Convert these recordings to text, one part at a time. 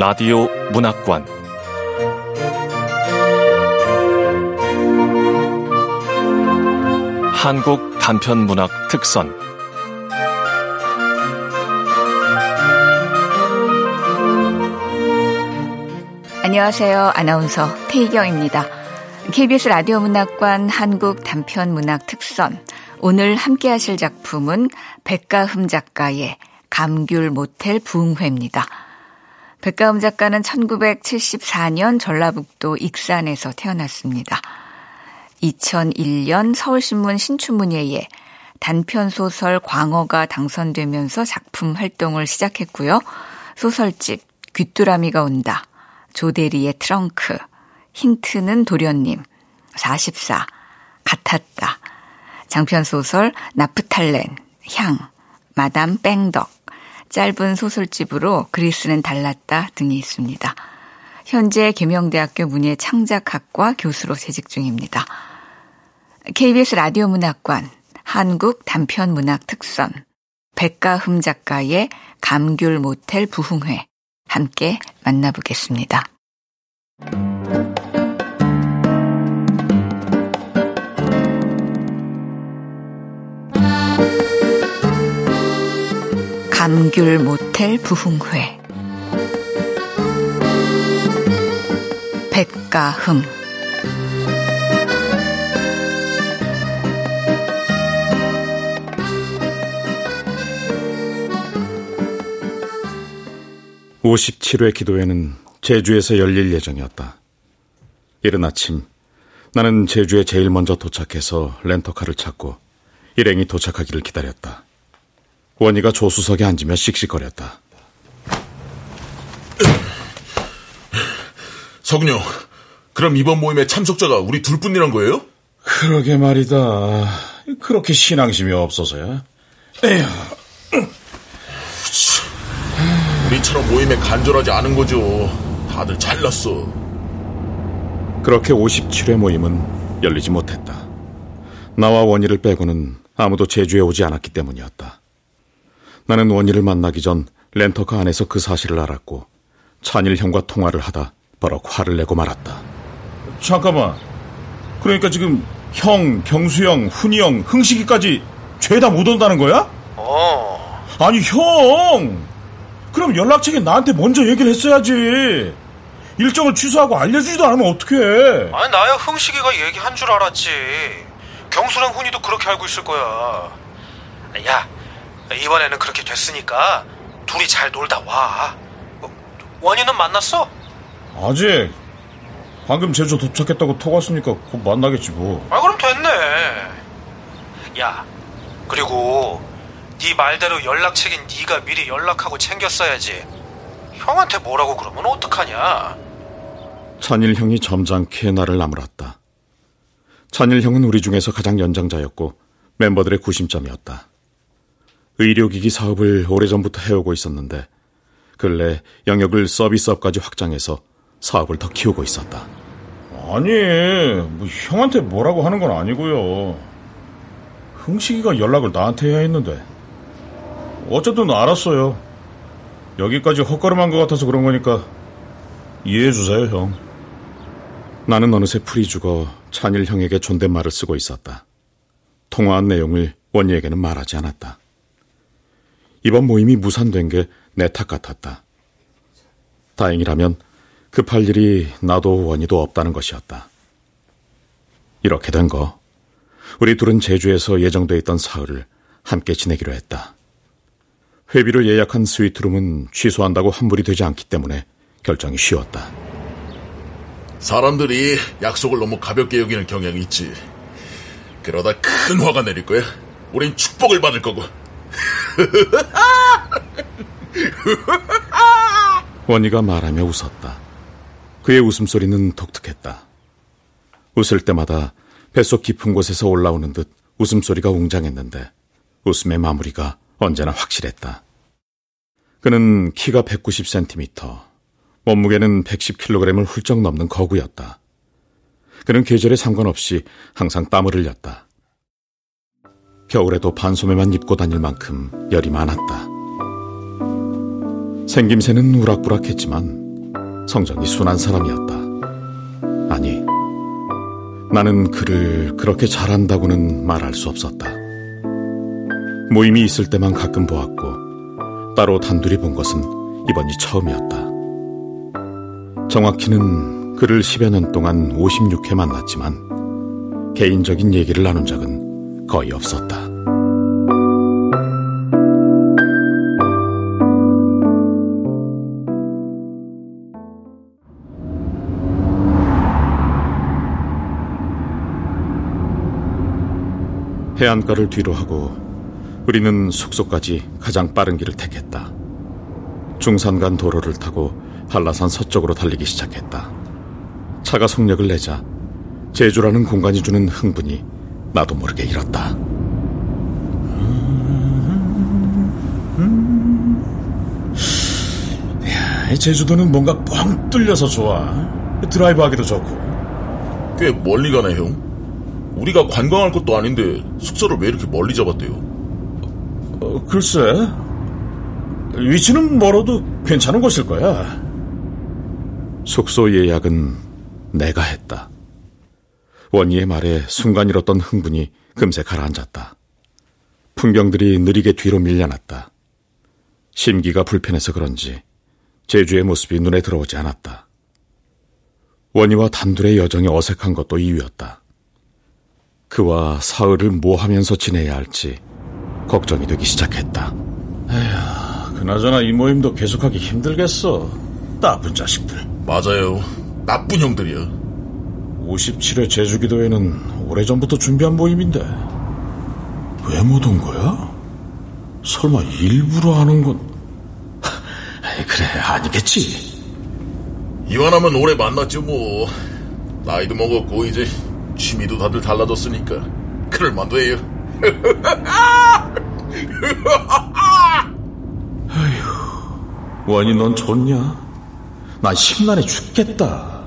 라디오 문학관 한국 단편 문학 특선 안녕하세요. 아나운서 태희경입니다. KBS 라디오 문학관 한국 단편 문학 특선 오늘 함께 하실 작품은 백가흠 작가의 감귤 모텔 부흥회입니다. 백가흠 작가는 1974년 전라북도 익산에서 태어났습니다. 2001년 서울신문 신춘문예에 단편소설 광어가 당선되면서 작품 활동을 시작했고요. 소설집 귀뚜라미가 온다, 조대리의 트렁크, 힌트는 도련님, 44, 같았다, 장편소설 나프탈렌, 향, 마담 뺑덕, 짧은 소설집으로 그리스는 달랐다 등이 있습니다. 현재 계명대학교 문예창작학과 교수로 재직 중입니다. KBS 라디오 문학관 한국 단편 문학 특선 백가흠 작가의 감귤 모텔 부흥회 함께 만나보겠습니다. 감귤 모텔 부흥회 백가흠 (57회) 기도회는 제주에서 열릴 예정이었다. 이른 아침 나는 제주에 제일 먼저 도착해서 렌터카를 찾고 일행이 도착하기를 기다렸다. 원희가 조수석에 앉으며 씩씩거렸다. 서근영, 그럼 이번 모임의 참석자가 우리 둘뿐이란 거예요? 그러게 말이다. 그렇게 신앙심이 없어서야. 에휴. 우리처럼 모임에 간절하지 않은 거죠. 다들 잘났어. 그렇게 57회 모임은 열리지 못했다. 나와 원희를 빼고는 아무도 제주에 오지 않았기 때문이었다. 나는 원희를 만나기 전 렌터카 안에서 그 사실을 알았고 찬일 형과 통화를 하다 버럭 화를 내고 말았다. 잠깐만. 그러니까 지금 형, 경수 형, 훈이 형, 흥식이까지 죄다 못 온다는 거야? 어. 아니 형. 그럼 연락책에 나한테 먼저 얘기를 했어야지. 일정을 취소하고 알려주지도 않으면 어떡해. 아니 나야 흥식이가 얘기한 줄 알았지. 경수랑 훈이도 그렇게 알고 있을 거야. 야, 이번에는 그렇게 됐으니까 둘이 잘 놀다 와. 어, 원희는 만났어? 아직. 방금 제주 도착했다고 톡 왔으니까 곧 만나겠지 뭐. 아 그럼 됐네. 야, 그리고 네 말대로 연락책인 네가 미리 연락하고 챙겼어야지. 형한테 뭐라고 그러면 어떡하냐? 찬일 형이 점잖게 나를 나무랐다. 찬일 형은 우리 중에서 가장 연장자였고 멤버들의 구심점이었다. 의료기기 사업을 오래전부터 해오고 있었는데 근래 영역을 서비스업까지 확장해서 사업을 더 키우고 있었다. 아니, 뭐 형한테 뭐라고 하는 건 아니고요. 흥식이가 연락을 나한테 해야 했는데 어쨌든 알았어요. 여기까지 헛걸음한 것 같아서 그런 거니까 이해해 주세요, 형. 나는 어느새 풀이 죽어 찬일 형에게 존댓말을 쓰고 있었다. 통화한 내용을 원희에게는 말하지 않았다. 이번 모임이 무산된 게 내 탓 같았다. 다행이라면 급할 일이 나도 원희도 없다는 것이었다. 이렇게 된 거, 우리 둘은 제주에서 예정돼 있던 사흘을 함께 지내기로 했다. 회비를 예약한 스위트룸은 취소한다고 환불이 되지 않기 때문에 결정이 쉬웠다. 사람들이 약속을 너무 가볍게 여기는 경향이 있지. 그러다 큰 화가 내릴 거야. 우린 축복을 받을 거고. 원희가 말하며 웃었다. 그의 웃음소리는 독특했다. 웃을 때마다 뱃속 깊은 곳에서 올라오는 듯 웃음소리가 웅장했는데 웃음의 마무리가 언제나 확실했다. 그는 키가 190cm, 몸무게는 110kg을 훌쩍 넘는 거구였다. 그는 계절에 상관없이 항상 땀을 흘렸다. 겨울에도 반소매만 입고 다닐 만큼 열이 많았다. 생김새는 우락부락했지만 성정이 순한 사람이었다. 아니, 나는 그를 그렇게 잘한다고는 말할 수 없었다. 모임이 있을 때만 가끔 보았고, 따로 단둘이 본 것은 이번이 처음이었다. 정확히는 그를 10여 년 동안 56회 만났지만, 개인적인 얘기를 나눈 적은 거의 없었다. 해안가를 뒤로 하고 우리는 숙소까지 가장 빠른 길을 택했다. 중산간 도로를 타고 한라산 서쪽으로 달리기 시작했다. 차가 속력을 내자 제주라는 공간이 주는 흥분이 나도 모르게 일었다. 야, 제주도는 뭔가 뻥 뚫려서 좋아. 드라이브 하기도 좋고. 꽤 멀리 가네, 형. 우리가 관광할 것도 아닌데 숙소를 왜 이렇게 멀리 잡았대요? 어, 글쎄. 위치는 멀어도 괜찮은 곳일 거야. 숙소 예약은 내가 했다. 원희의 말에 순간 잃었던 흥분이 금세 가라앉았다. 풍경들이 느리게 뒤로 밀려났다. 심기가 불편해서 그런지 제주의 모습이 눈에 들어오지 않았다. 원희와 단둘의 여정이 어색한 것도 이유였다. 그와 사흘을 뭐 하면서 지내야 할지 걱정이 되기 시작했다. 에휴, 그나저나 이 모임도 계속하기 힘들겠어. 나쁜 자식들. 맞아요. 나쁜 형들이야. 57회 제주기도회는 오래전부터 준비한 모임인데 왜 못 온 거야? 설마 일부러 하는 건... 그래, 아니겠지. 이완하면 오래 만났죠 뭐. 나이도 먹었고 이제 취미도 다들 달라졌으니까 그럴 만도 해요. 아휴, 원이 넌 좋냐? 난 심란해 죽겠다.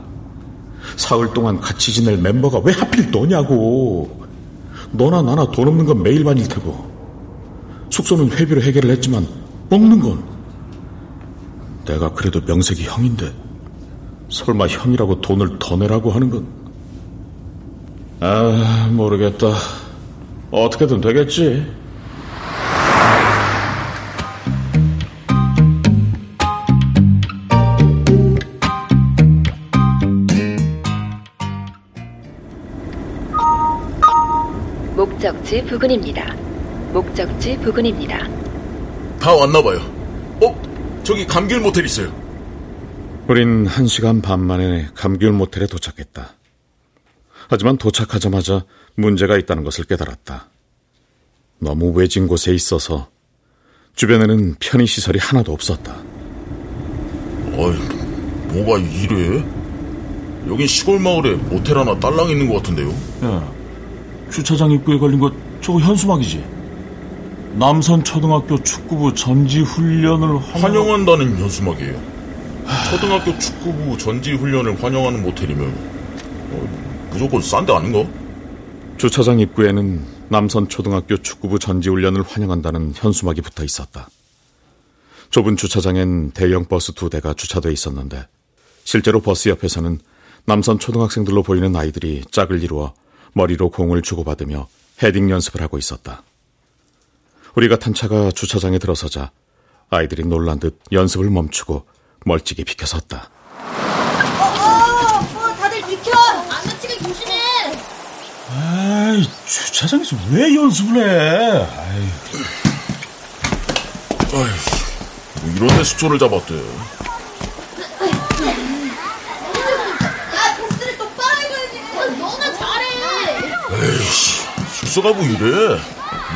사흘 동안 같이 지낼 멤버가 왜 하필 너냐고. 너나 나나 돈 없는 건 매일 반일 테고. 숙소는 회비로 해결을 했지만 먹는 건 내가 그래도 명색이 형인데 설마 형이라고 돈을 더 내라고 하는 건 아, 모르겠다. 어떻게든 되겠지. 목적지 부근입니다. 목적지 부근입니다. 다 왔나봐요. 어? 저기 감귤 모텔 있어요. 우린 한 시간 반 만에 감귤 모텔에 도착했다. 하지만 도착하자마자 문제가 있다는 것을 깨달았다. 너무 외진 곳에 있어서 주변에는 편의시설이 하나도 없었다. 어이, 뭐가 이래? 여긴 시골 마을에 모텔 하나 딸랑 있는 것 같은데요? 야, 주차장 입구에 걸린 거 저거 현수막이지? 남선 초등학교 축구부 전지 훈련을 환영... 한다는 현수막이에요. 초등학교 축구부 전지 훈련을 환영하는 모텔이면 어, 무조건 싼 데 아닌가? 주차장 입구에는 남선 초등학교 축구부 전지 훈련을 환영한다는 현수막이 붙어 있었다. 좁은 주차장엔 대형 버스 두 대가 주차돼 있었는데 실제로 버스 옆에서는 남선 초등학생들로 보이는 아이들이 짝을 이루어 머리로 공을 주고받으며 헤딩 연습을 하고 있었다. 우리가 탄 차가 주차장에 들어서자 아이들이 놀란 듯 연습을 멈추고 멀찍이 비켜섰다. 어, 어, 어, 다들 비켜! 안 다치게 조심해! 아이, 주차장에서 왜 연습을 해? 아이. 아휴, 이런 데 숙소를 잡았대. 야, 패스를 똑바로 해줘야지! 너나 잘해! 에이씨, 뭐 이래?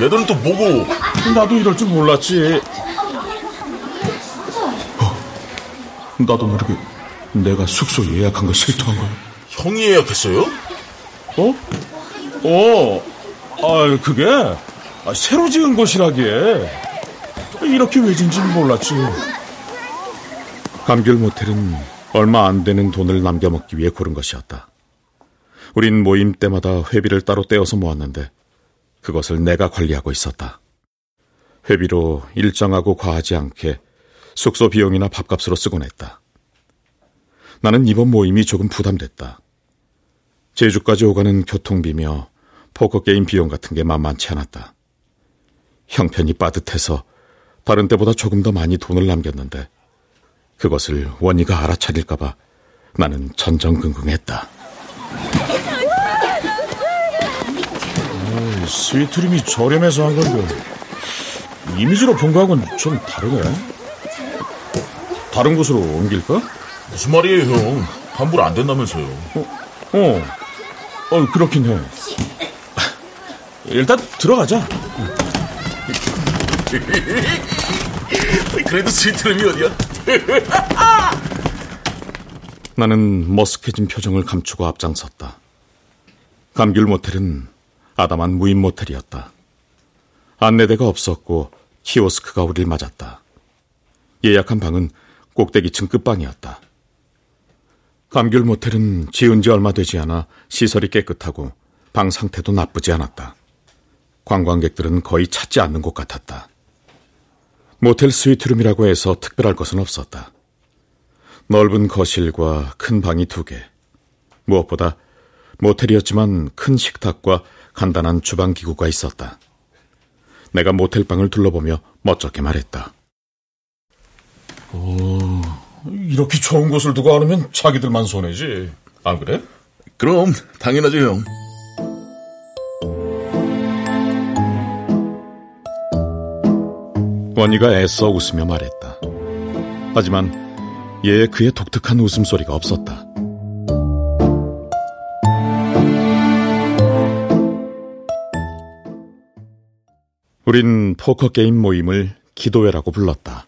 얘들은 또 뭐고? 나도 이럴 줄 몰랐지. 어, 나도 모르게 내가 숙소 예약한 거 실토한 거야. 형이 예약했어요? 어? 어, 아, 그게 아, 새로 지은 곳이라기에 이렇게 외진지 몰랐지. 감귤 모텔은 얼마 안 되는 돈을 남겨먹기 위해 고른 것이었다. 우린 모임 때마다 회비를 따로 떼어서 모았는데 그것을 내가 관리하고 있었다. 회비로 일정하고 과하지 않게 숙소 비용이나 밥값으로 쓰곤 했다. 나는 이번 모임이 조금 부담됐다. 제주까지 오가는 교통비며 포커게임 비용 같은 게 만만치 않았다. 형편이 빠듯해서 다른 때보다 조금 더 많이 돈을 남겼는데 그것을 원희가 알아차릴까봐 나는 전전긍긍했다. 스위트룸이 저렴해서 한 건데 이미지로 본 거하고는 좀 다르네. 다른 곳으로 옮길까? 무슨 말이에요, 형? 환불 안 된다면서요. 어, 어 그렇긴 해. 일단 들어가자. 그래도 스위트룸이 어디야? 나는 머쓱해진 표정을 감추고 앞장섰다. 감귤 모텔은 아담한 무인 모텔이었다. 안내대가 없었고 키오스크가 우릴 맞았다. 예약한 방은 꼭대기층 끝방이었다. 감귤 모텔은 지은 지 얼마 되지 않아 시설이 깨끗하고 방 상태도 나쁘지 않았다. 관광객들은 거의 찾지 않는 곳 같았다. 모텔 스위트룸이라고 해서 특별할 것은 없었다. 넓은 거실과 큰 방이 두 개. 무엇보다 모텔이었지만 큰 식탁과 간단한 주방 기구가 있었다. 내가 모텔방을 둘러보며 멋쩍게 말했다. 오, 이렇게 좋은 곳을 두고 하면 자기들만 손해지. 안 그래? 그럼 당연하죠, 형. 원희가 애써 웃으며 말했다. 하지만 얘의 그의 독특한 웃음소리가 없었다. 우린 포커 게임 모임을 기도회라고 불렀다.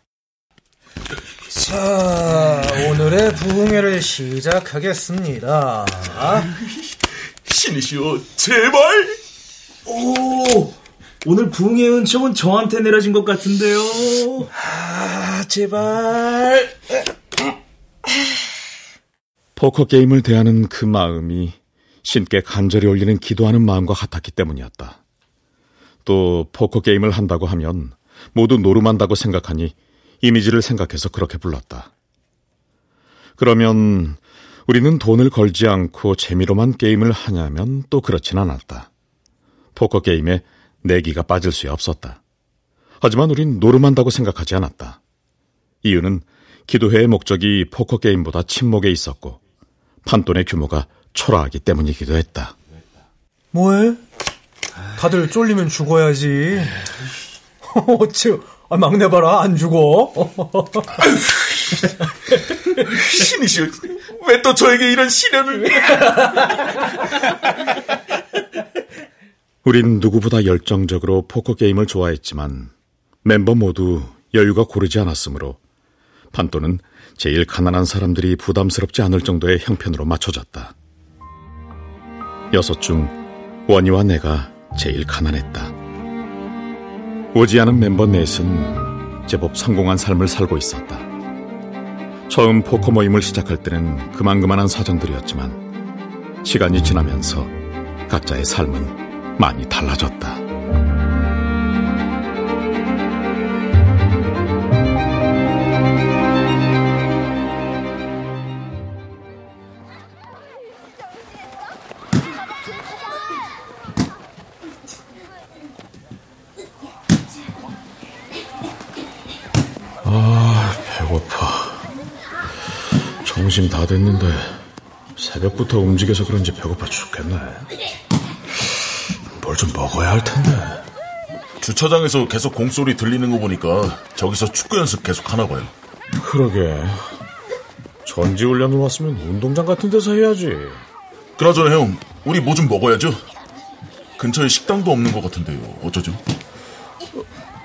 자, 오늘의 부흥회를 시작하겠습니다. 신이시여, 제발! 오, 오늘 부흥의 은총은 저한테 내려진 것 같은데요. 아, 제발. 포커 게임을 대하는 그 마음이 신께 간절히 올리는 기도하는 마음과 같았기 때문이었다. 또 포커 게임을 한다고 하면 모두 노름한다고 생각하니 이미지를 생각해서 그렇게 불렀다. 그러면 우리는 돈을 걸지 않고 재미로만 게임을 하냐면 또 그렇진 않았다. 포커 게임에 내기가 빠질 수 없었다. 하지만 우린 노름한다고 생각하지 않았다. 이유는 기도회의 목적이 포커 게임보다 침묵에 있었고 판돈의 규모가 초라하기 때문이기도 했다. 뭐해? 다들 쫄리면 죽어야지. 어째, 아, 막내 봐라, 안 죽어. 신이시여, 왜 또 저에게 이런 시련을. 우린 누구보다 열정적으로 포커 게임을 좋아했지만 멤버 모두 여유가 고르지 않았으므로 판돈은 제일 가난한 사람들이 부담스럽지 않을 정도의 형편으로 맞춰졌다. 여섯 중 원희와 내가 제일 가난했다. 오지 않은 멤버 넷은 제법 성공한 삶을 살고 있었다. 처음 포커 모임을 시작할 때는 그만그만한 사정들이었지만 시간이 지나면서 각자의 삶은 많이 달라졌다. 점심 다 됐는데 새벽부터 움직여서 그런지 배고파 죽겠네. 뭘 좀 먹어야 할 텐데. 주차장에서 계속 공소리 들리는 거 보니까 저기서 축구 연습 계속 하나 봐요. 그러게. 전지훈련을 왔으면 운동장 같은 데서 해야지. 그나저나 형, 우리 뭐 좀 먹어야죠. 근처에 식당도 없는 것 같은데요. 어쩌죠?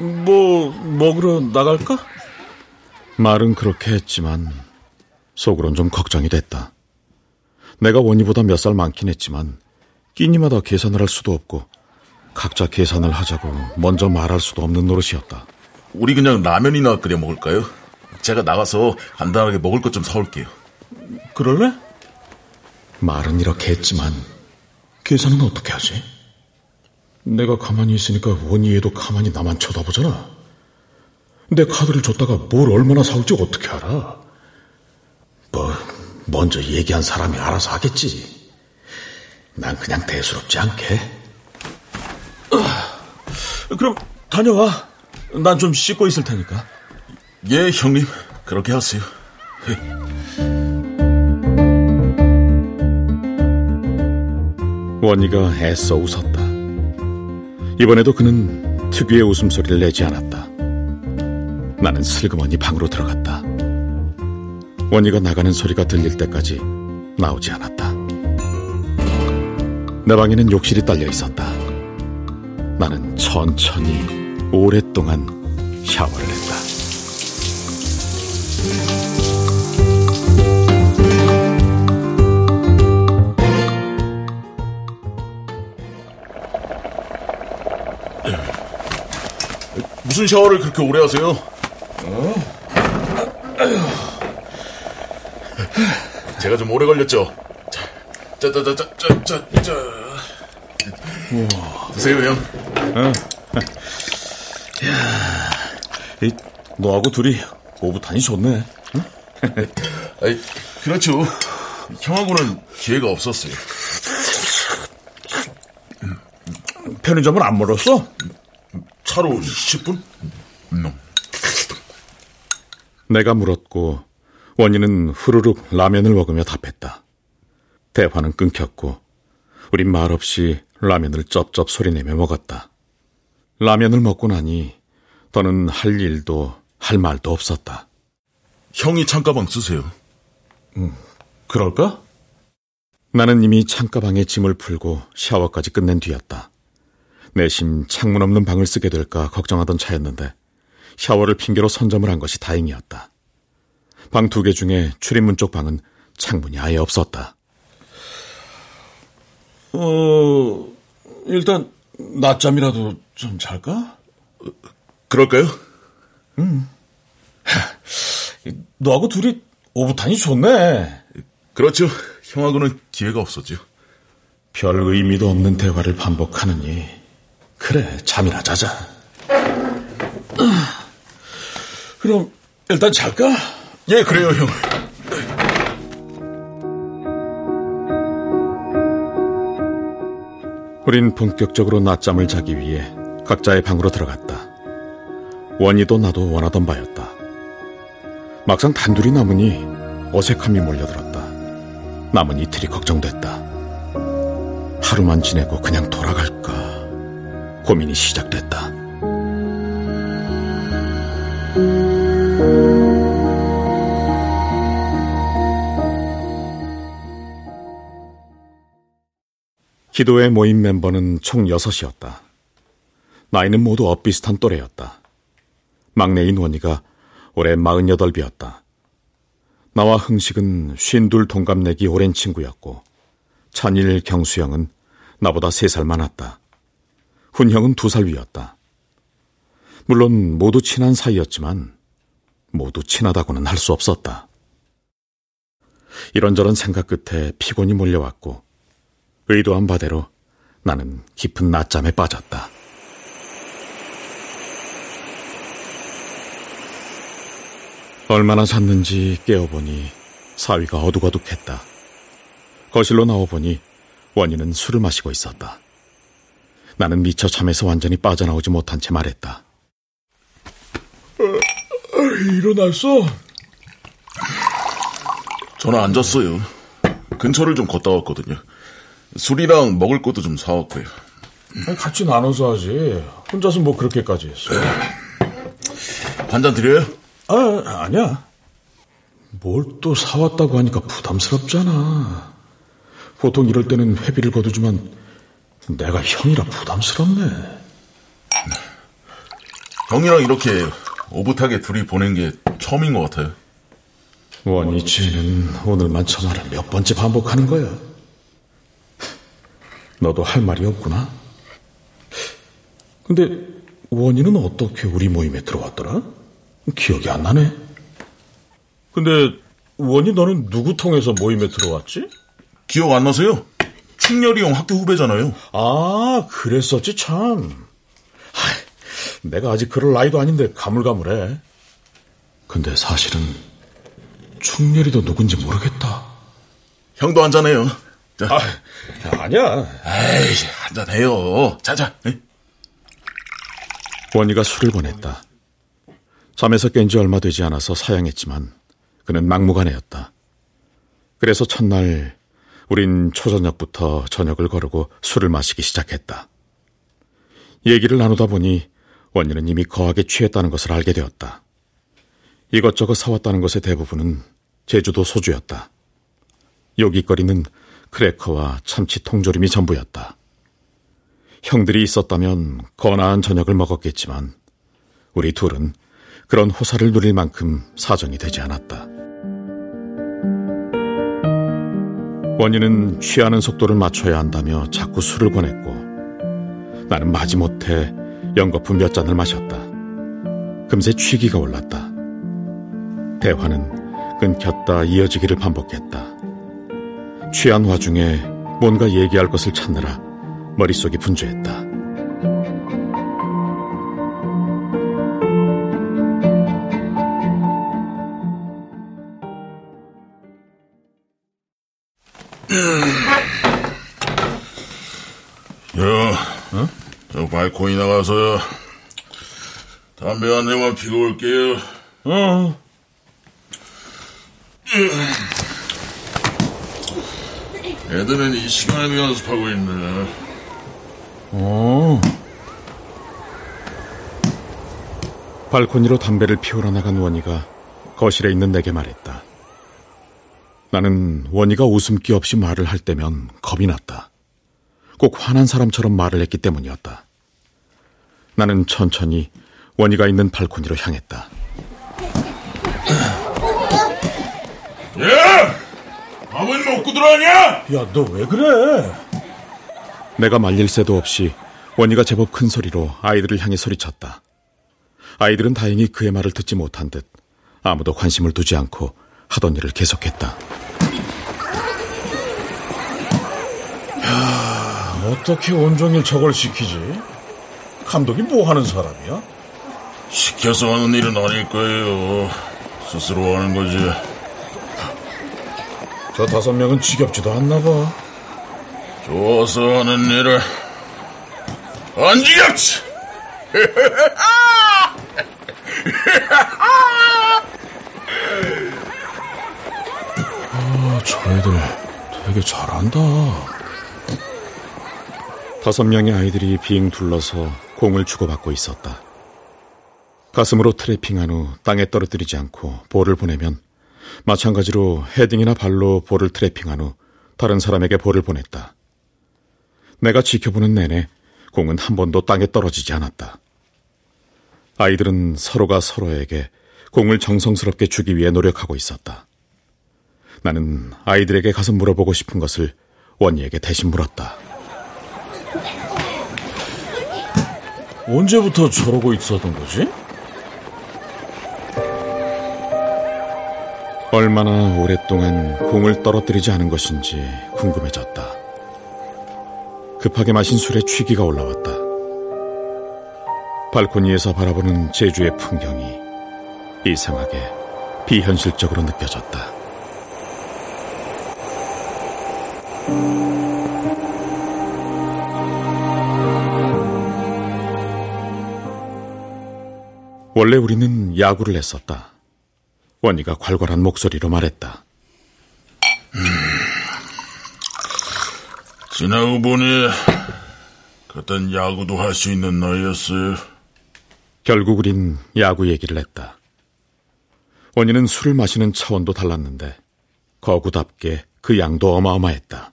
뭐, 먹으러 나갈까? 말은 그렇게 했지만 속으론 좀 걱정이 됐다. 내가 원희보다 몇 살 많긴 했지만 끼니마다 계산을 할 수도 없고 각자 계산을 하자고 먼저 말할 수도 없는 노릇이었다. 우리 그냥 라면이나 끓여 먹을까요? 제가 나가서 간단하게 먹을 것 좀 사올게요. 그럴래? 말은 이렇게 했지만 계산은 어떻게 하지? 내가 가만히 있으니까 원희애도 가만히 나만 쳐다보잖아. 내 카드를 줬다가 뭘 얼마나 사올지 어떻게 알아? 뭐 먼저 얘기한 사람이 알아서 하겠지. 난 그냥 대수롭지 않게. 그럼 다녀와. 난 좀 씻고 있을 테니까. 예, 형님. 그렇게 하세요. 원희가 애써 웃었다. 이번에도 그는 특유의 웃음소리를 내지 않았다. 나는 슬그머니 방으로 들어갔다. 원희가 나가는 소리가 들릴 때까지 나오지 않았다. 내 방에는 욕실이 딸려 있었다. 나는 천천히 오랫동안 샤워를 했다. 무슨 샤워를 그렇게 오래 하세요? 제가 좀 오래 걸렸죠? 자, 자, 자, 자, 자, 자, 자. 드세요, 형. 어. 야, 너하고 둘이 오붓하니 좋네. 응? 아이, 그렇죠. 형하고는 기회가 없었어요. 편의점은 안 멀었어? 차로 10분? 음. 내가 물었고 원희는 후루룩 라면을 먹으며 답했다. 대화는 끊겼고 우린 말없이 라면을 쩝쩝 소리내며 먹었다. 라면을 먹고 나니 더는 할 일도 할 말도 없었다. 형이 창가방 쓰세요. 음, 그럴까? 나는 이미 창가방에 짐을 풀고 샤워까지 끝낸 뒤였다. 내심 창문 없는 방을 쓰게 될까 걱정하던 차였는데 샤워를 핑계로 선점을 한 것이 다행이었다. 방 두 개 중에 출입문 쪽 방은 창문이 아예 없었다. 어, 일단 낮잠이라도 좀 잘까? 그럴까요? 음. 너하고 둘이 오붓하니 좋네. 그렇죠. 형하고는 기회가 없었죠. 별 의미도 없는 대화를 반복하느니 그래 잠이나 자자. 그럼 일단 잘까? 예, 그래요, 형. 우린 본격적으로 낮잠을 자기 위해 각자의 방으로 들어갔다. 원희도 나도 원하던 바였다. 막상 단둘이 남으니 어색함이 몰려들었다. 남은 이틀이 걱정됐다. 하루만 지내고 그냥 돌아갈까 고민이 시작됐다. 기도회 모임 멤버는 총 6이었다. 나이는 모두 엇비슷한 또래였다. 막내인 원희가 올해 48이었다. 나와 흥식은 쉰둘 동갑내기 오랜 친구였고 찬일, 경수형은 나보다 3살 많았다. 훈형은 2살 위였다. 물론 모두 친한 사이였지만 모두 친하다고는 할 수 없었다. 이런저런 생각 끝에 피곤이 몰려왔고 의도한 바대로 나는 깊은 낮잠에 빠졌다. 얼마나 잤는지 깨어보니 사위가 어둑어둑했다. 거실로 나와보니 원인은 술을 마시고 있었다. 나는 미처 잠에서 완전히 빠져나오지 못한 채 말했다. 일어났어? 저는 안 잤어요. 근처를 좀 걷다 왔거든요. 술이랑 먹을 것도 좀 사왔고요. 같이 나눠서 하지. 혼자서 뭐 그렇게까지 했어. 한 잔 드려요? 아, 아니야. 뭘 또 사왔다고 하니까 부담스럽잖아. 보통 이럴 때는 회비를 거두지만 내가 형이라 부담스럽네. 형이랑 이렇게 오붓하게 둘이 보낸 게 처음인 것 같아요. 원이치는 오늘만 저 말을 몇 번째 반복하는 거야. 너도 할 말이 없구나. 근데 원이는 어떻게 우리 모임에 들어왔더라? 기억이 안 나네. 근데 원이 너는 누구 통해서 모임에 들어왔지? 기억 안 나세요? 충렬이 형 학교 후배잖아요. 아, 그랬었지 참. 하이, 내가 아직 그럴 나이도 아닌데 가물가물해. 근데 사실은 충렬이도 누군지 모르겠다. 형도 한잔해요. 자. 아, 아니야. 에이, 한잔해요. 자자. 원희가 술을 권했다. 잠에서 깬 지 얼마 되지 않아서 사양했지만 그는 막무가내였다. 그래서 첫날 우린 초저녁부터 저녁을 거르고 술을 마시기 시작했다. 얘기를 나누다 보니 원희는 이미 거하게 취했다는 것을 알게 되었다. 이것저것 사왔다는 것의 대부분은 제주도 소주였다. 요깃거리는 크래커와 참치 통조림이 전부였다. 형들이 있었다면 거나한 저녁을 먹었겠지만 우리 둘은 그런 호사를 누릴 만큼 사정이 되지 않았다. 원인은 취하는 속도를 맞춰야 한다며 자꾸 술을 권했고 나는 마지못해 연거푸 몇 잔을 마셨다. 금세 취기가 올랐다. 대화는 끊겼다 이어지기를 반복했다. 취한 와중에 뭔가 얘기할 것을 찾느라 머릿속이 분주했다. 야, 어? 저 발코니 나가서 담배 한 대만 피고 올게요. 어. 애들은 이 시간에도 연습하고 있네. 어. 발코니로 담배를 피우러 나간 원희가 거실에 있는 내게 말했다. 나는 원희가 웃음기 없이 말을 할 때면 겁이 났다. 꼭 화난 사람처럼 말을 했기 때문이었다. 나는 천천히 원희가 있는 발코니로 향했다. 야! 밥은 먹고 들어가냐? 야, 너 왜 그래? 내가 말릴 새도 없이 원희가 제법 큰 소리로 아이들을 향해 소리쳤다. 아이들은 다행히 그의 말을 듣지 못한 듯 아무도 관심을 두지 않고 하던 일을 계속했다. 야, 어떻게 온종일 저걸 시키지? 감독이 뭐 하는 사람이야? 시켜서 하는 일은 아닐 거예요. 스스로 하는 거지. 저 다섯 명은 지겹지도 않나 봐. 좋아서 하는 일을 안 지겹지! 아, 저 애들 되게 잘한다. 다섯 명의 아이들이 빙 둘러서 공을 주고받고 있었다. 가슴으로 트래핑한 후 땅에 떨어뜨리지 않고 볼을 보내면 마찬가지로 헤딩이나 발로 볼을 트래핑한 후 다른 사람에게 볼을 보냈다. 내가 지켜보는 내내 공은 한 번도 땅에 떨어지지 않았다. 아이들은 서로가 서로에게 공을 정성스럽게 주기 위해 노력하고 있었다. 나는 아이들에게 가서 물어보고 싶은 것을 원희에게 대신 물었다. 언제부터 저러고 있었던 거지? 얼마나 오랫동안 공을 떨어뜨리지 않은 것인지 궁금해졌다. 급하게 마신 술에 취기가 올라왔다. 발코니에서 바라보는 제주의 풍경이 이상하게 비현실적으로 느껴졌다. 원래 우리는 야구를 했었다. 원희가 괄괄한 목소리로 말했다. 음, 지나고 보니 그땐 야구도 할 수 있는 나이였어요. 결국 우린 야구 얘기를 했다. 원희는 술을 마시는 차원도 달랐는데 거구답게 그 양도 어마어마했다.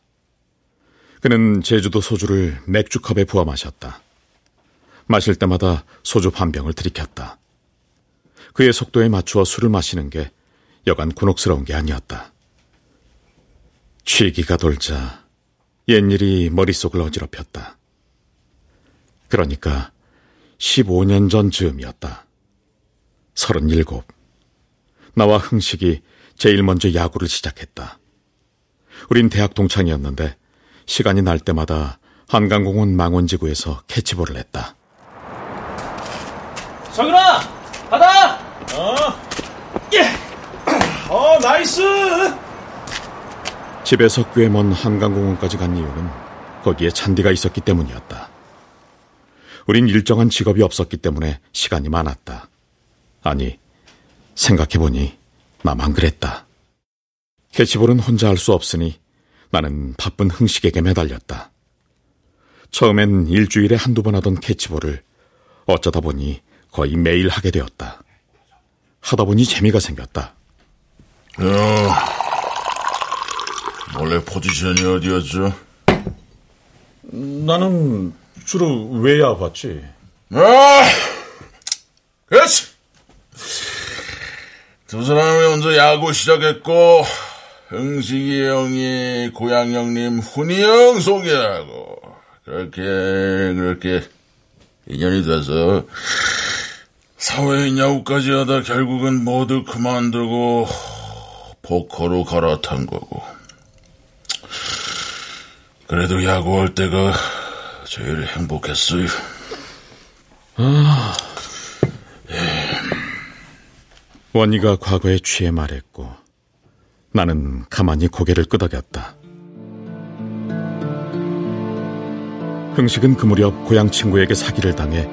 그는 제주도 소주를 맥주컵에 부어 마셨다. 마실 때마다 소주 반 병을 들이켰다. 그의 속도에 맞추어 술을 마시는 게 여간 곤혹스러운 게 아니었다. 취기가 돌자 옛일이 머릿속을 어지럽혔다. 그러니까 15년 전 즈음이었다. 37. 나와 흥식이 제일 먼저 야구를 시작했다. 우린 대학 동창이었는데 시간이 날 때마다 한강공원 망원지구에서 캐치볼을 했다. 성윤아! 받아! 어. 예! 어, nice! 집에서 꽤 먼 한강공원까지 간 이유는 거기에 잔디가 있었기 때문이었다. 우린 일정한 직업이 없었기 때문에 시간이 많았다. 아니, 생각해보니 나만 그랬다. 캐치볼은 혼자 할 수 없으니 나는 바쁜 흥식에게 매달렸다. 처음엔 일주일에 한두 번 하던 캐치볼을 어쩌다 보니 거의 매일 하게 되었다. 하다 보니 재미가 생겼다. 야, 원래 포지션이 어디였죠? 나는 주로 외야 봤지. 아, 그렇지. 두 사람이 먼저 야구 시작했고, 흥식이 형이 고양 형님 훈이 형 소개하고, 그렇게, 그렇게, 인연이 돼서, 사회인 야구까지 하다 결국은 모두 그만두고, 포커로 갈아탄 거고. 그래도 야구할 때가 제일 행복했어요. 아. 원희가 과거에 취해 말했고 나는 가만히 고개를 끄덕였다. 흥식은 그 무렵 고향 친구에게 사기를 당해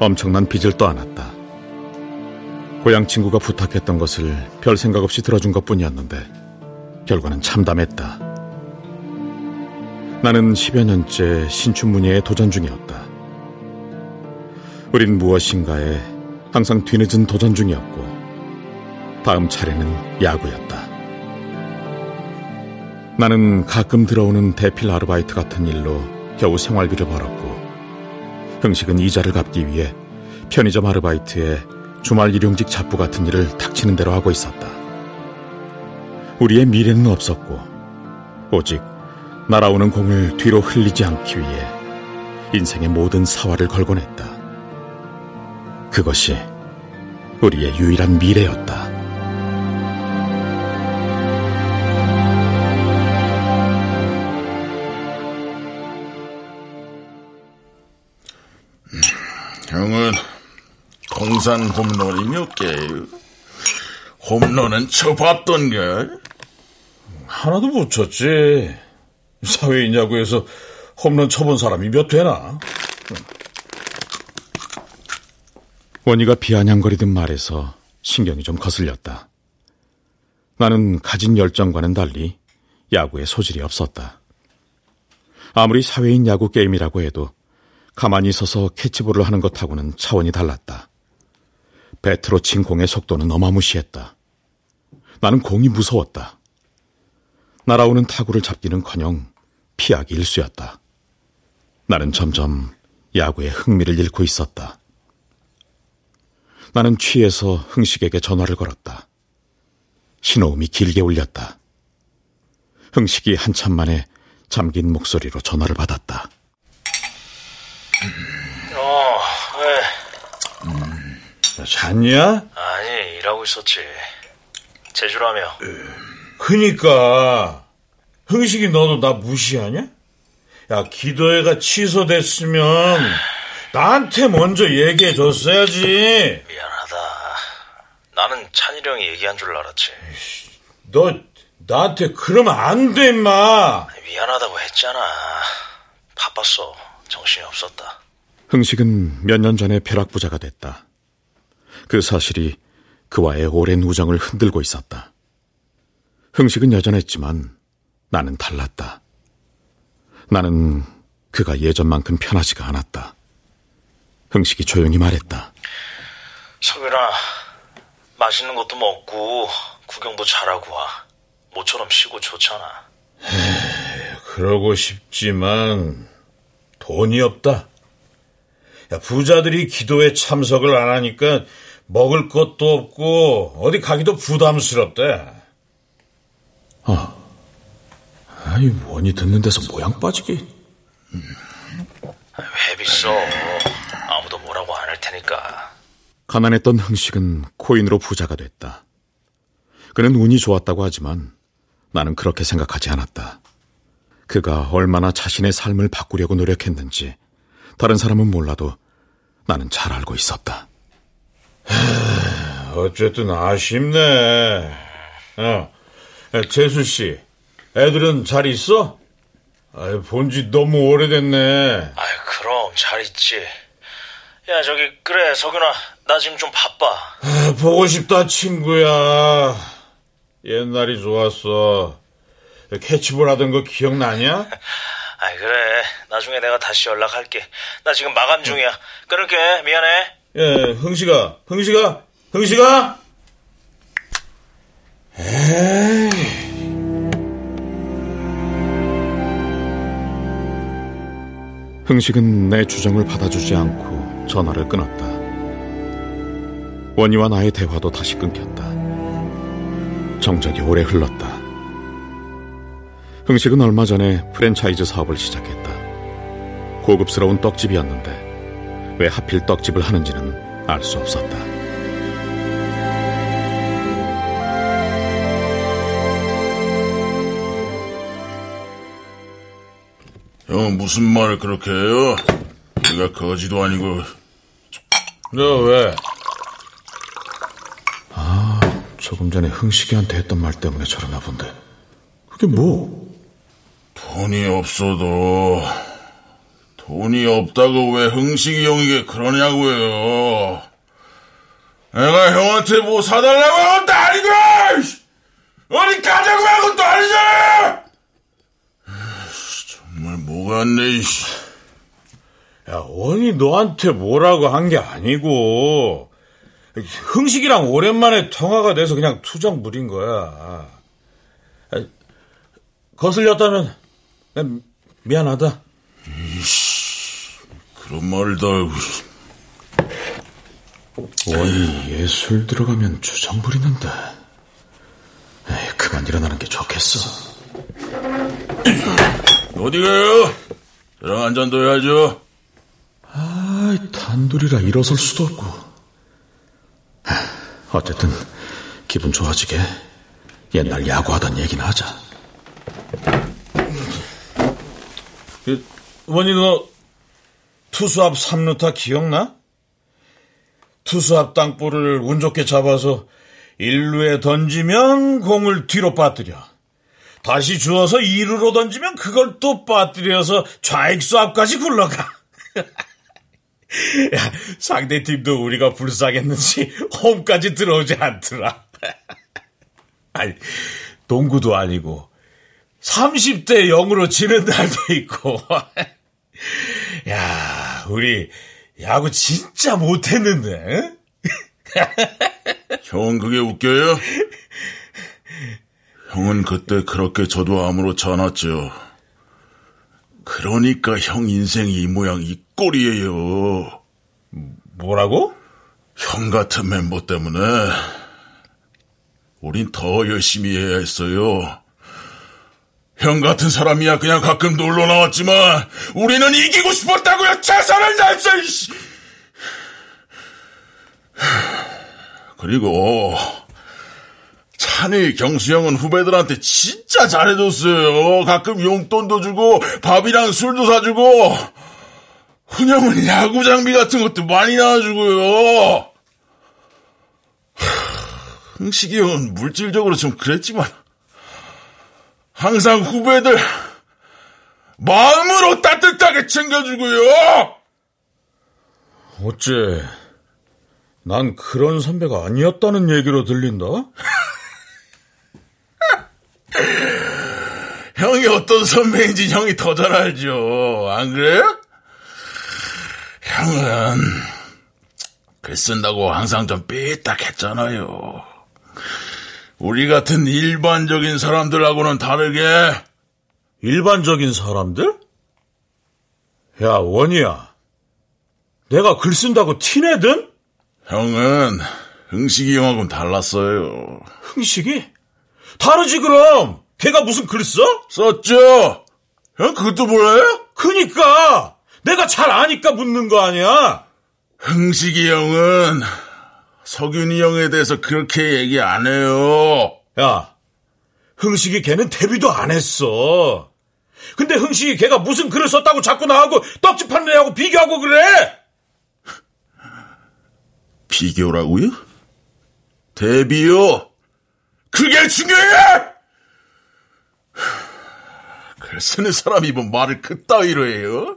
엄청난 빚을 떠안았다. 고향 친구가 부탁했던 것을 별 생각 없이 들어준 것 뿐이었는데 결과는 참담했다. 나는 10여 년째 신춘문예에 도전 중이었다. 우린 무엇인가에 항상 뒤늦은 도전 중이었고 다음 차례는 야구였다. 나는 가끔 들어오는 대필 아르바이트 같은 일로 겨우 생활비를 벌었고 흥식은 이자를 갚기 위해 편의점 아르바이트에 주말 일용직 잡부 같은 일을 닥치는 대로 하고 있었다. 우리의 미래는 없었고 오직 날아오는 공을 뒤로 흘리지 않기 위해 인생의 모든 사활을 걸곤 했다. 그것이 우리의 유일한 미래였다. 공산 홈런이 몇 개예요? 홈런은 쳐봤던가? 하나도 못 쳤지. 사회인 야구에서 홈런 쳐본 사람이 몇 되나? 원희가 비아냥거리던 말에서 신경이 좀 거슬렸다. 나는 가진 열정과는 달리 야구에 소질이 없었다. 아무리 사회인 야구 게임이라고 해도 가만히 서서 캐치볼을 하는 것하고는 차원이 달랐다. 배트로 친 공의 속도는 어마무시했다. 나는 공이 무서웠다. 날아오는 타구를 잡기는커녕 피하기 일쑤였다. 나는 점점 야구에 흥미를 잃고 있었다. 나는 취해서 흥식에게 전화를 걸었다. 신호음이 길게 울렸다. 흥식이 한참 만에 잠긴 목소리로 전화를 받았다. 어, 왜? 음, 잤냐? 아니, 일하고 있었지. 제주라며. 그니까, 흥식이 너도 나 무시하냐? 야, 기도회가 취소됐으면, 나한테 먼저 얘기해 줬어야지. 미안하다. 나는 찬일 형이 얘기한 줄 알았지. 너, 나한테 그러면 안 돼, 임마. 미안하다고 했잖아. 바빴어. 정신이 없었다. 흥식은 몇 년 전에 벼락부자가 됐다. 그 사실이 그와의 오랜 우정을 흔들고 있었다. 흥식은 여전했지만 나는 달랐다. 나는 그가 예전만큼 편하지가 않았다. 흥식이 조용히 말했다. 석윤아, 맛있는 것도 먹고 구경도 잘하고 와. 모처럼 쉬고 좋잖아. 에이, 그러고 싶지만 돈이 없다. 야, 부자들이 기도에 참석을 안 하니까 먹을 것도 없고 어디 가기도 부담스럽대. 아, 아이 원이 듣는 데서 모양 빠지기. 왜 비싸? 아무도 뭐라고 안 할 테니까. 가난했던 흥식은 코인으로 부자가 됐다. 그는 운이 좋았다고 하지만 나는 그렇게 생각하지 않았다. 그가 얼마나 자신의 삶을 바꾸려고 노력했는지 다른 사람은 몰라도 나는 잘 알고 있었다. 어쨌든 아쉽네. 어, 재수 씨, 애들은 잘 있어? 아이, 본지 너무 오래됐네. 아이, 그럼 잘 있지. 야, 저기, 그래, 석윤아. 나 지금 좀 바빠. 아, 보고 싶다, 친구야. 옛날이 좋았어. 캐치볼 하던 거 기억나냐? 아이, 그래. 나중에 내가 다시 연락할게. 나 지금 마감 중이야. 끊을게. 미안해. 예, 흥식아, 흥식아, 흥식아! 에이. 흥식은 내 주정을 받아주지 않고 전화를 끊었다. 원희와 나의 대화도 다시 끊겼다. 정적이 오래 흘렀다. 흥식은 얼마 전에 프랜차이즈 사업을 시작했다. 고급스러운 떡집이었는데 왜 하필 떡집을 하는지는 알 수 없었다. 형 무슨 말을 그렇게 해요? 내가 거지도 아니고 너 왜? 아, 조금 전에 흥식이한테 했던 말 때문에 저러나 본데. 그게 뭐? 돈이 없어도 돈이 없다고 왜 흥식이 형에게 그러냐고요. 내가 형한테 뭐 사달라고 한 것도 아니고 어디 가자고 한 것도 아니잖아. 정말 뭐가 안 돼, 이씨. 야, 원이 너한테 뭐라고 한 게 아니고, 흥식이랑 오랜만에 통화가 돼서 그냥 투정 부린 거야. 거슬렸다면, 미안하다. 이씨, 그런 말을 다 알고. 원이 예술 들어가면 주정 부리는데. 에이, 그만 일어나는 게 좋겠어. 어디 가요? 저랑 한잔 더 해야죠. 아, 단둘이라 일어설 수도 없고. 어쨌든 기분 좋아지게 옛날 야구하던 얘기나 하자. 그, 원이 너 투수 앞 3루타 기억나? 투수 앞 땅볼을 운 좋게 잡아서 1루에 던지면 공을 뒤로 빠뜨려. 다시 주워서 2루로 던지면 그걸 또 빠뜨려서 좌익수 앞까지 굴러가. 야, 상대팀도 우리가 불쌍했는지 홈까지 들어오지 않더라. 아니, 동구도 아니고 30대 0으로 지는 날도 있고. 야, 우리 야구 진짜 못했는데. 형은 그게 웃겨요? 형은 그때 그렇게 저도 암으로 쳐놨죠. 그러니까 형 인생이 이 모양 이 꼴이에요. 뭐라고? 형 같은 멤버 때문에 우린 더 열심히 해야 했어요. 형 같은 사람이야 그냥 가끔 놀러 나왔지만 우리는 이기고 싶었다고요. 최선을 다했어. 그리고 찬이 경수 형은 후배들한테 진짜 잘해줬어요. 가끔 용돈도 주고 밥이랑 술도 사주고 훈형은 야구 장비 같은 것도 많이 나와주고요. 흥식이 형은 물질적으로 좀 그랬지만 항상 후배들 마음으로 따뜻하게 챙겨주고요. 어째 난 그런 선배가 아니었다는 얘기로 들린다? 형이 어떤 선배인지 형이 더 잘 알죠. 안 그래? 형은 글 쓴다고 항상 좀 삐딱했잖아요. 우리 같은 일반적인 사람들하고는 다르게 일반적인 사람들? 야 원이야 내가 글 쓴다고 티내든? 형은 흥식이 형하고는 달랐어요. 흥식이? 다르지 그럼 걔가 무슨 글 써? 썼죠. 형 그것도 몰라요? 그니까 내가 잘 아니까 묻는 거 아니야. 흥식이 형은 석윤이 형에 대해서 그렇게 얘기 안 해요. 야, 흥식이 걔는 데뷔도 안 했어. 근데 흥식이 걔가 무슨 글을 썼다고 자꾸 나하고 떡집 하는 애하고 비교하고 그래? 비교라고요? 데뷔요? 그게 중요해! 글 쓰는 사람이 뭐 말을 그따위로 해요?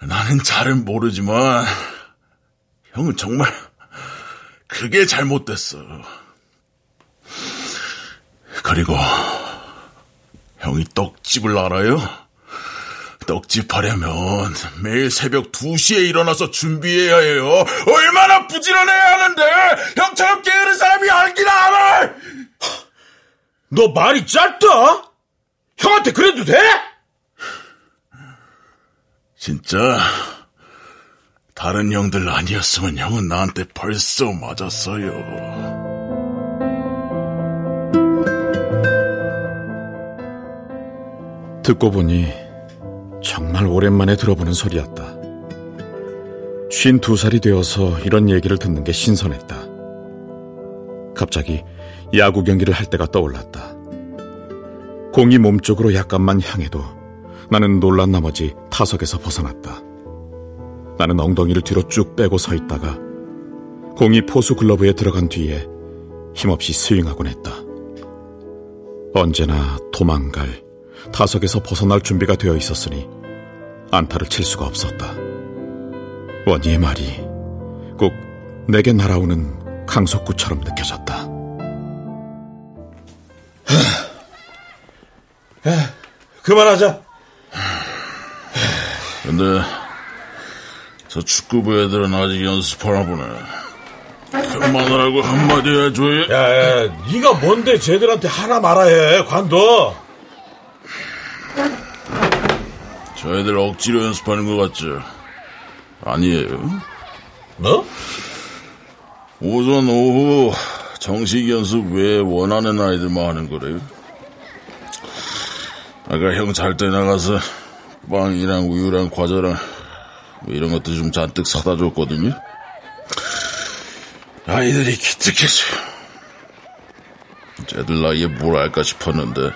나는 잘은 모르지만 형은 정말 그게 잘못됐어. 그리고 형이 떡집을 알아요? 떡집 하려면 매일 새벽 2시에 일어나서 준비해야 해요. 얼마나 부지런해야 하는데 형처럼 게으른 사람이 알기나 알아! 너 말이 짧다? 형한테 그래도 돼? 진짜 다른 형들 아니었으면 형은 나한테 벌써 맞았어요. 듣고 보니 정말 오랜만에 들어보는 소리였다. 쉰 두 살이 되어서 이런 얘기를 듣는 게 신선했다. 갑자기 야구 경기를 할 때가 떠올랐다. 공이 몸쪽으로 약간만 향해도 나는 놀란 나머지 타석에서 벗어났다. 나는 엉덩이를 뒤로 쭉 빼고 서 있다가 공이 포수 글러브에 들어간 뒤에 힘없이 스윙하곤 했다. 언제나 도망갈, 타석에서 벗어날 준비가 되어 있었으니 안타를 칠 수가 없었다. 원희의 말이 꼭 내게 날아오는 강속구처럼 느껴졌다. 그만하자. 근데 저 축구부 애들은 아직 연습하나 보네. 그만하라고 한마디 해줘 야. 야, 야, 네가 뭔데 쟤들한테 하나 말아야 해, 관둬. 저 애들 억지로 연습하는 것 같죠? 아니에요. 뭐? 오전 오후 정식 연습 외에 원하는 아이들만 하는 거래요. 아까 형 잘 때 나가서 빵이랑 우유랑 과자랑 뭐 이런 것도 좀 잔뜩 사다 줬거든요. 아이들이 기특했어요. 쟤들 나이에 뭘 알까 싶었는데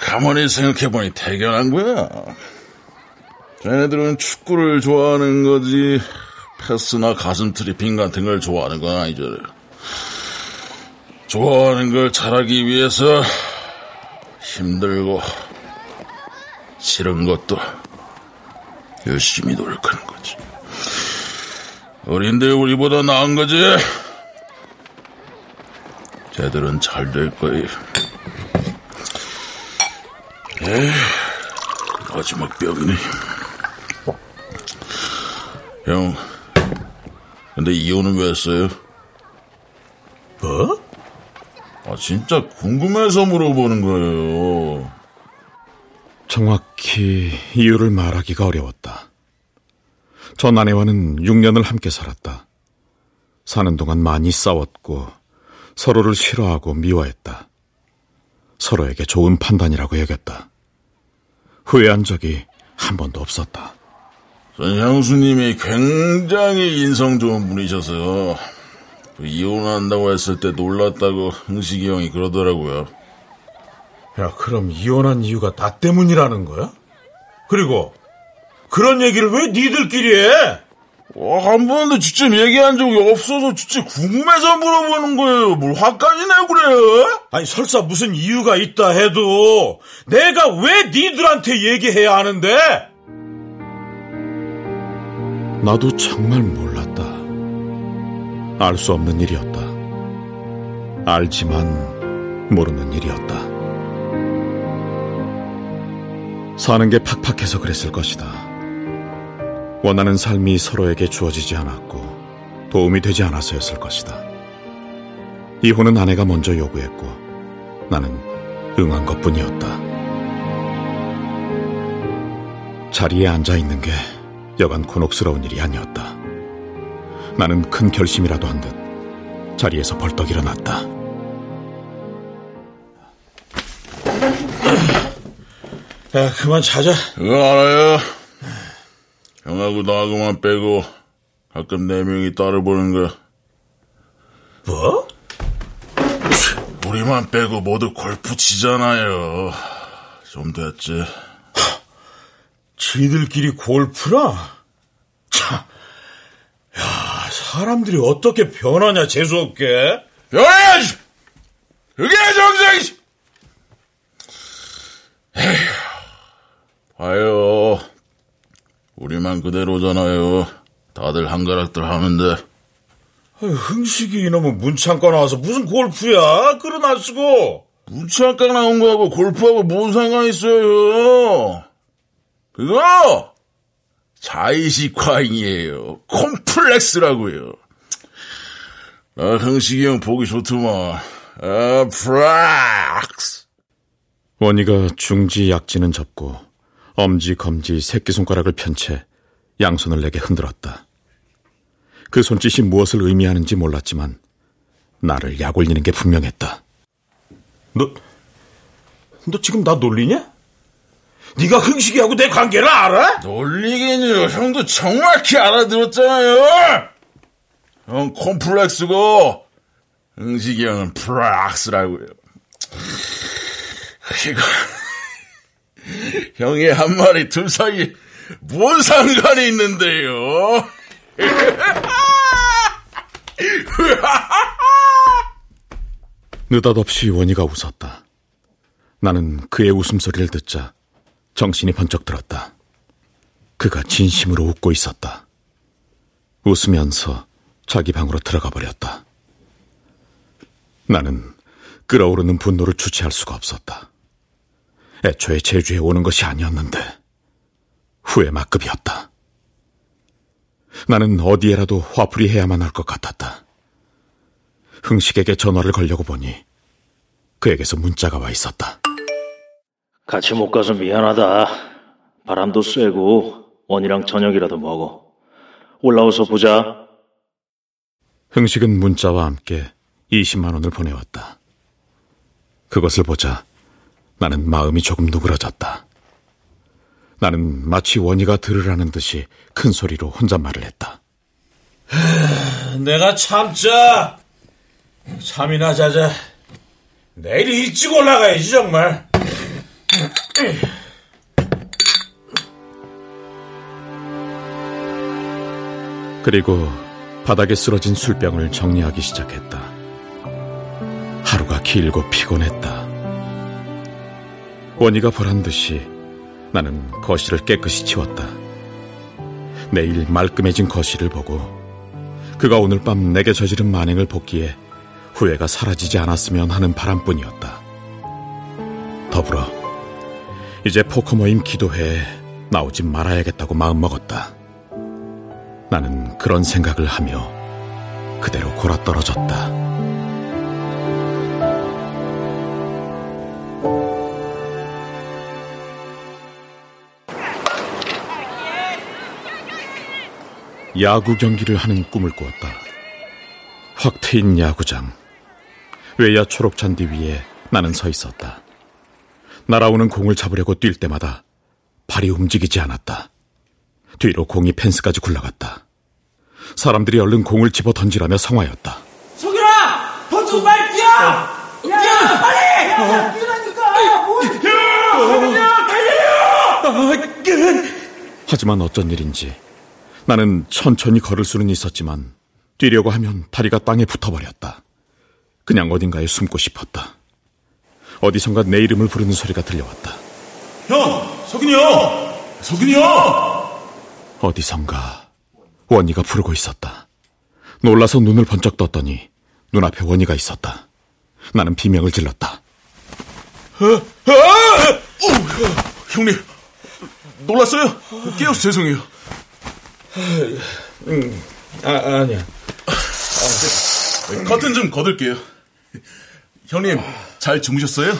가만히 생각해보니 대견한 거야. 쟤네들은 축구를 좋아하는 거지 패스나 가슴 트래핑 같은 걸 좋아하는 건 아니잖아요. 좋아하는 걸 잘하기 위해서 힘들고 싫은 것도 열심히 노력하는 거지. 어린데 우리보다 나은 거지. 쟤들은 잘 될 거예요. 에이, 마지막 병이네. 형, 근데 이혼은 왜 했어요? 뭐? 아, 진짜 궁금해서 물어보는 거예요. 정확히 이유를 말하기가 어려웠다. 전 아내와는 6년을 함께 살았다. 사는 동안 많이 싸웠고 서로를 싫어하고 미워했다. 서로에게 좋은 판단이라고 여겼다. 후회한 적이 한 번도 없었다. 전 향수님이 굉장히 인성 좋은 분이셔서 그 이혼한다고 했을 때 놀랐다고 흥식이 형이 그러더라고요. 야, 그럼 이혼한 이유가 나 때문이라는 거야? 그리고 그런 얘기를 왜 니들끼리 해? 와, 한 번도 직접 얘기한 적이 없어서 진짜 궁금해서 물어보는 거예요. 뭘 화까지 내고 그래요? 아니 설사 무슨 이유가 있다 해도 내가 왜 니들한테 얘기해야 하는데? 나도 정말 몰랐다. 알 수 없는 일이었다. 알지만 모르는 일이었다. 사는 게 팍팍해서 그랬을 것이다. 원하는 삶이 서로에게 주어지지 않았고 도움이 되지 않아서였을 것이다. 이혼은 아내가 먼저 요구했고 나는 응한 것 뿐이었다. 자리에 앉아 있는 게 여간 곤혹스러운 일이 아니었다. 나는 큰 결심이라도 한 듯 자리에서 벌떡 일어났다. 야, 그만 자자. 그거 알아요? 형하고 나하고만 빼고 가끔 네 명이 따로 보는 거. 뭐? 우리만 빼고 모두 골프 치잖아요. 좀 됐지. 지들끼리 골프라? 참. 야, 사람들이 어떻게 변하냐, 재수없게. 변해야지! 그게 정상이지! 봐요. 우리만 그대로잖아요. 다들 한가락들 하는데. 흥식이 이놈은 문창과 나와서 무슨 골프야? 그런 안 쓰고. 문창가 나온 거하고 골프하고 뭔 상관 있어요? 그거 자의식 과잉이에요. 콤플렉스라고요. 아, 흥식이 형 보기 좋더만. 아, 프락스. 원희가 중지 약지는 접고 엄지 검지 새끼손가락을 편 채 양손을 내게 흔들었다. 그 손짓이 무엇을 의미하는지 몰랐지만 나를 약 올리는 게 분명했다. 너, 너 지금 나 놀리냐? 네가 흥식이하고 내 관계를 알아? 놀리긴요. 형도 정확히 알아들었잖아요. 형 콤플렉스고 흥식이 형은 프락스라고요. 이거 형의 한 마리 둘 사이에 뭔 상관이 있는데요? 느닷없이 원희가 웃었다. 나는 그의 웃음소리를 듣자 정신이 번쩍 들었다. 그가 진심으로 웃고 있었다. 웃으면서 자기 방으로 들어가 버렸다. 나는 끓어오르는 분노를 주체할 수가 없었다. 애초에 제주에 오는 것이 아니었는데 후회 막급이었다. 나는 어디에라도 화풀이 해야만 할 것 같았다. 흥식에게 전화를 걸려고 보니 그에게서 문자가 와 있었다. 같이 못 가서 미안하다. 바람도 쐬고 원이랑 저녁이라도 먹어. 올라와서 보자. 흥식은 문자와 함께 20만 원을 보내왔다. 그것을 보자 나는 마음이 조금 누그러졌다. 나는 마치 원희가 들으라는 듯이 큰 소리로 혼잣말을 했다. 내가 참자. 잠이나 자자. 내일 일찍 올라가야지 정말. 그리고 바닥에 쓰러진 술병을 정리하기 시작했다. 하루가 길고 피곤했다. 원희가 보란 듯이 나는 거실을 깨끗이 치웠다. 내일 말끔해진 거실을 보고 그가 오늘 밤 내게 저지른 만행을 복기에 후회가 사라지지 않았으면 하는 바람뿐이었다. 더불어 이제 포커 모임 기도회에 나오지 말아야겠다고 마음먹었다. 나는 그런 생각을 하며 그대로 골아떨어졌다. 야구 경기를 하는 꿈을 꾸었다. 확 트인 야구장. 외야 초록 잔디 위에 나는 서 있었다. 날아오는 공을 잡으려고 뛸 때마다 발이 움직이지 않았다. 뒤로 공이 펜스까지 굴러갔다. 사람들이 얼른 공을 집어 던지라며 성화였다. 석윤아! 던지고 빨리 뛰어! 야, 빨리! 야, 뛰라니까! 뭐야! 야, 달려요! 하지만 어쩐 일인지 나는 천천히 걸을 수는 있었지만 뛰려고 하면 다리가 땅에 붙어버렸다. 그냥 어딘가에 숨고 싶었다. 어디선가 내 이름을 부르는 소리가 들려왔다. 형! 석인이 형! 석인이 형! 어디선가 원희가 부르고 있었다. 놀라서 눈을 번쩍 떴더니 눈앞에 원희가 있었다. 나는 비명을 질렀다. 아! 아! 형님, 놀랐어요? 깨어서 죄송해요. 음, 아, 아니야. 커튼 좀 걷을게요. 형님, 잘 주무셨어요?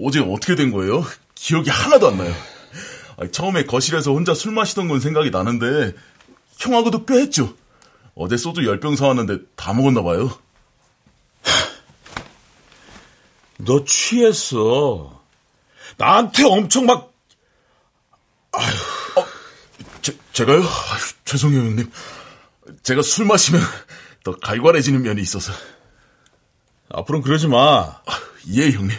어제 어떻게 된 거예요? 기억이 하나도 안 나요. 처음에 거실에서 혼자 술 마시던 건 생각이 나는데 형하고도 꽤 했죠. 어제 소주 10병 사왔는데 다 먹었나 봐요. 너 취했어. 나한테 엄청 막 아휴. 어, 제, 제가요? 아휴, 죄송해요, 형님. 제가 술 마시면 더 갈갈해지는 면이 있어서. 앞으로는 그러지 마. 예, 형님.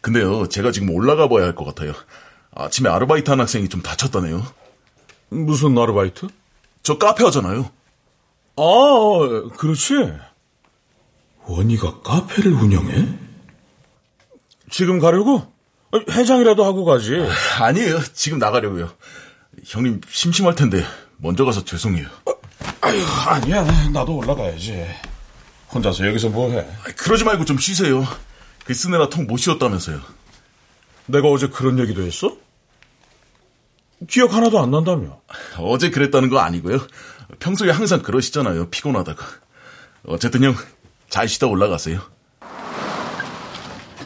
근데요, 제가 지금 올라가 봐야 할 것 같아요. 아침에 아르바이트 한 학생이 좀 다쳤다네요. 무슨 아르바이트? 저 카페 하잖아요. 아, 그렇지. 원희가 카페를 운영해? 지금 가려고? 해장이라도 하고 가지. 아니에요. 지금 나가려고요. 형님 심심할 텐데 먼저 가서 죄송해요. 아유, 아니야. 나도 올라가야지. 혼자서 여기서 뭐해? 그러지 말고 좀 쉬세요. 그 쓰느라 통 못 쉬었다면서요. 내가 어제 그런 얘기도 했어? 기억 하나도 안 난다며. 어제 그랬다는 거 아니고요. 평소에 항상 그러시잖아요. 피곤하다가. 어쨌든 형, 잘 쉬다 올라가세요.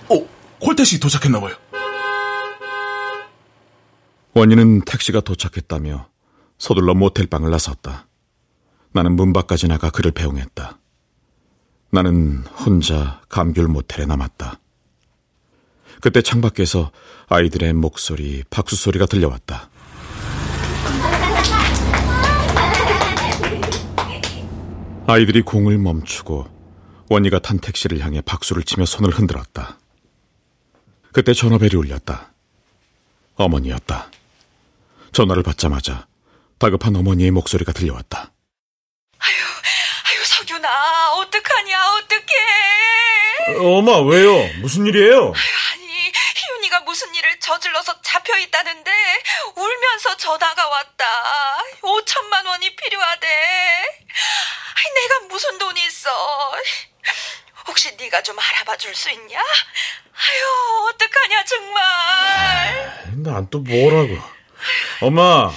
어, 콜택시 도착했나봐요. 원인은 택시가 도착했다며 서둘러 모텔방을 나섰다. 나는 문 밖까지 나가 그를 배웅했다. 나는 혼자 감귤 모텔에 남았다. 그때 창밖에서 아이들의 목소리, 박수 소리가 들려왔다. 아이들이 공을 멈추고 원희가 탄 택시를 향해 박수를 치며 손을 흔들었다. 그때 전화벨이 울렸다. 어머니였다. 전화를 받자마자 다급한 어머니의 목소리가 들려왔다. 아유, 아유, 석윤아, 어떡하냐, 어떡해. 엄마, 왜요? 무슨 일이에요? 아니, 희윤이가 무슨 일을 저질러서 잡혀 있다는데 울면서 전화가 왔다. 5천만 원이 필요하대. 아이, 내가 무슨 돈이 있어. 혹시 네가 좀 알아봐 줄 수 있냐? 아유, 어떡하냐, 정말. 난 또 뭐라고. 엄마,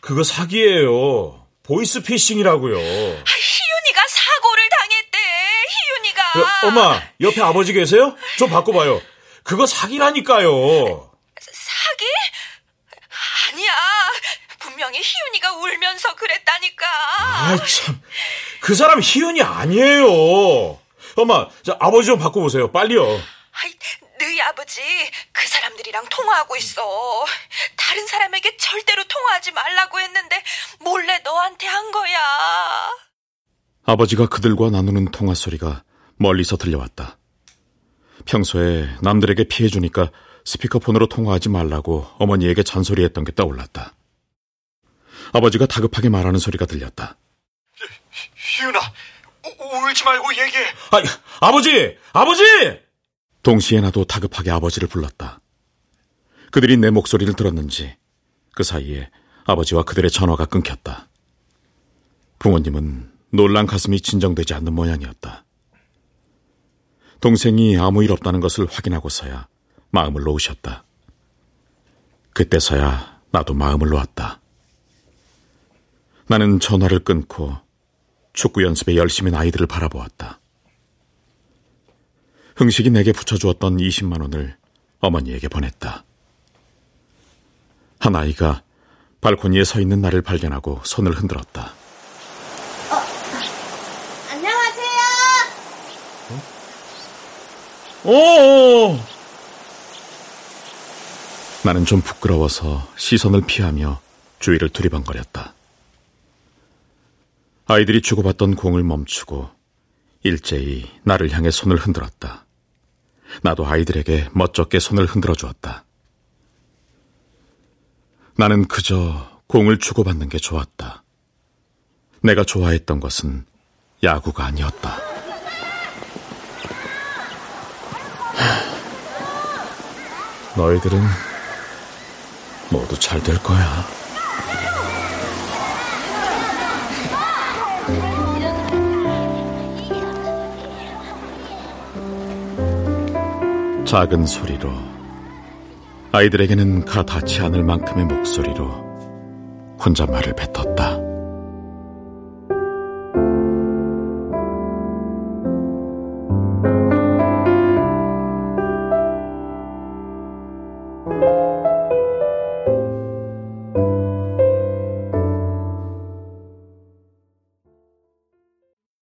그거 사기예요. 보이스 피싱이라고요. 희윤이가 사고를 당했대. 희윤이가. 어, 엄마, 옆에 아버지 계세요? 좀 바꿔봐요. 그거 사기라니까요. 사기? 아니야. 분명히 희윤이가 울면서 그랬다니까. 아이, 참. 그 사람 희윤이 아니에요. 엄마, 자, 아버지 좀 바꿔보세요. 빨리요. 아이, 너희 아버지 그 사람들이랑 통화하고 있어. 다른 사람에게 절대로 통화하지 말라고 했는데 몰래 너한테 한 거야. 아버지가 그들과 나누는 통화 소리가 멀리서 들려왔다. 평소에 남들에게 피해주니까 스피커폰으로 통화하지 말라고 어머니에게 잔소리했던 게 떠올랐다. 아버지가 다급하게 말하는 소리가 들렸다. 희윤아, 울지 말고 얘기해. 아, 아버지! 아버지! 동시에 나도 다급하게 아버지를 불렀다. 그들이 내 목소리를 들었는지 그 사이에 아버지와 그들의 전화가 끊겼다. 부모님은 놀란 가슴이 진정되지 않는 모양이었다. 동생이 아무 일 없다는 것을 확인하고서야 마음을 놓으셨다. 그때서야 나도 마음을 놓았다. 나는 전화를 끊고 축구 연습에 열심히 아이들을 바라보았다. 흥식이 내게 붙여주었던 20만 원을 어머니에게 보냈다. 한 아이가 발코니에 서 있는 나를 발견하고 손을 흔들었다. 안녕하세요. 오! 나는 좀 부끄러워서 시선을 피하며 주위를 두리번거렸다. 아이들이 주고받던 공을 멈추고 일제히 나를 향해 손을 흔들었다. 나도 아이들에게 멋쩍게 손을 흔들어 주었다. 나는 그저 공을 주고받는 게 좋았다. 내가 좋아했던 것은 야구가 아니었다. 너희들은 모두 잘 될 거야. 작은 소리로 아이들에게는 가 닿지 않을 만큼의 목소리로 혼잣말을 뱉었다.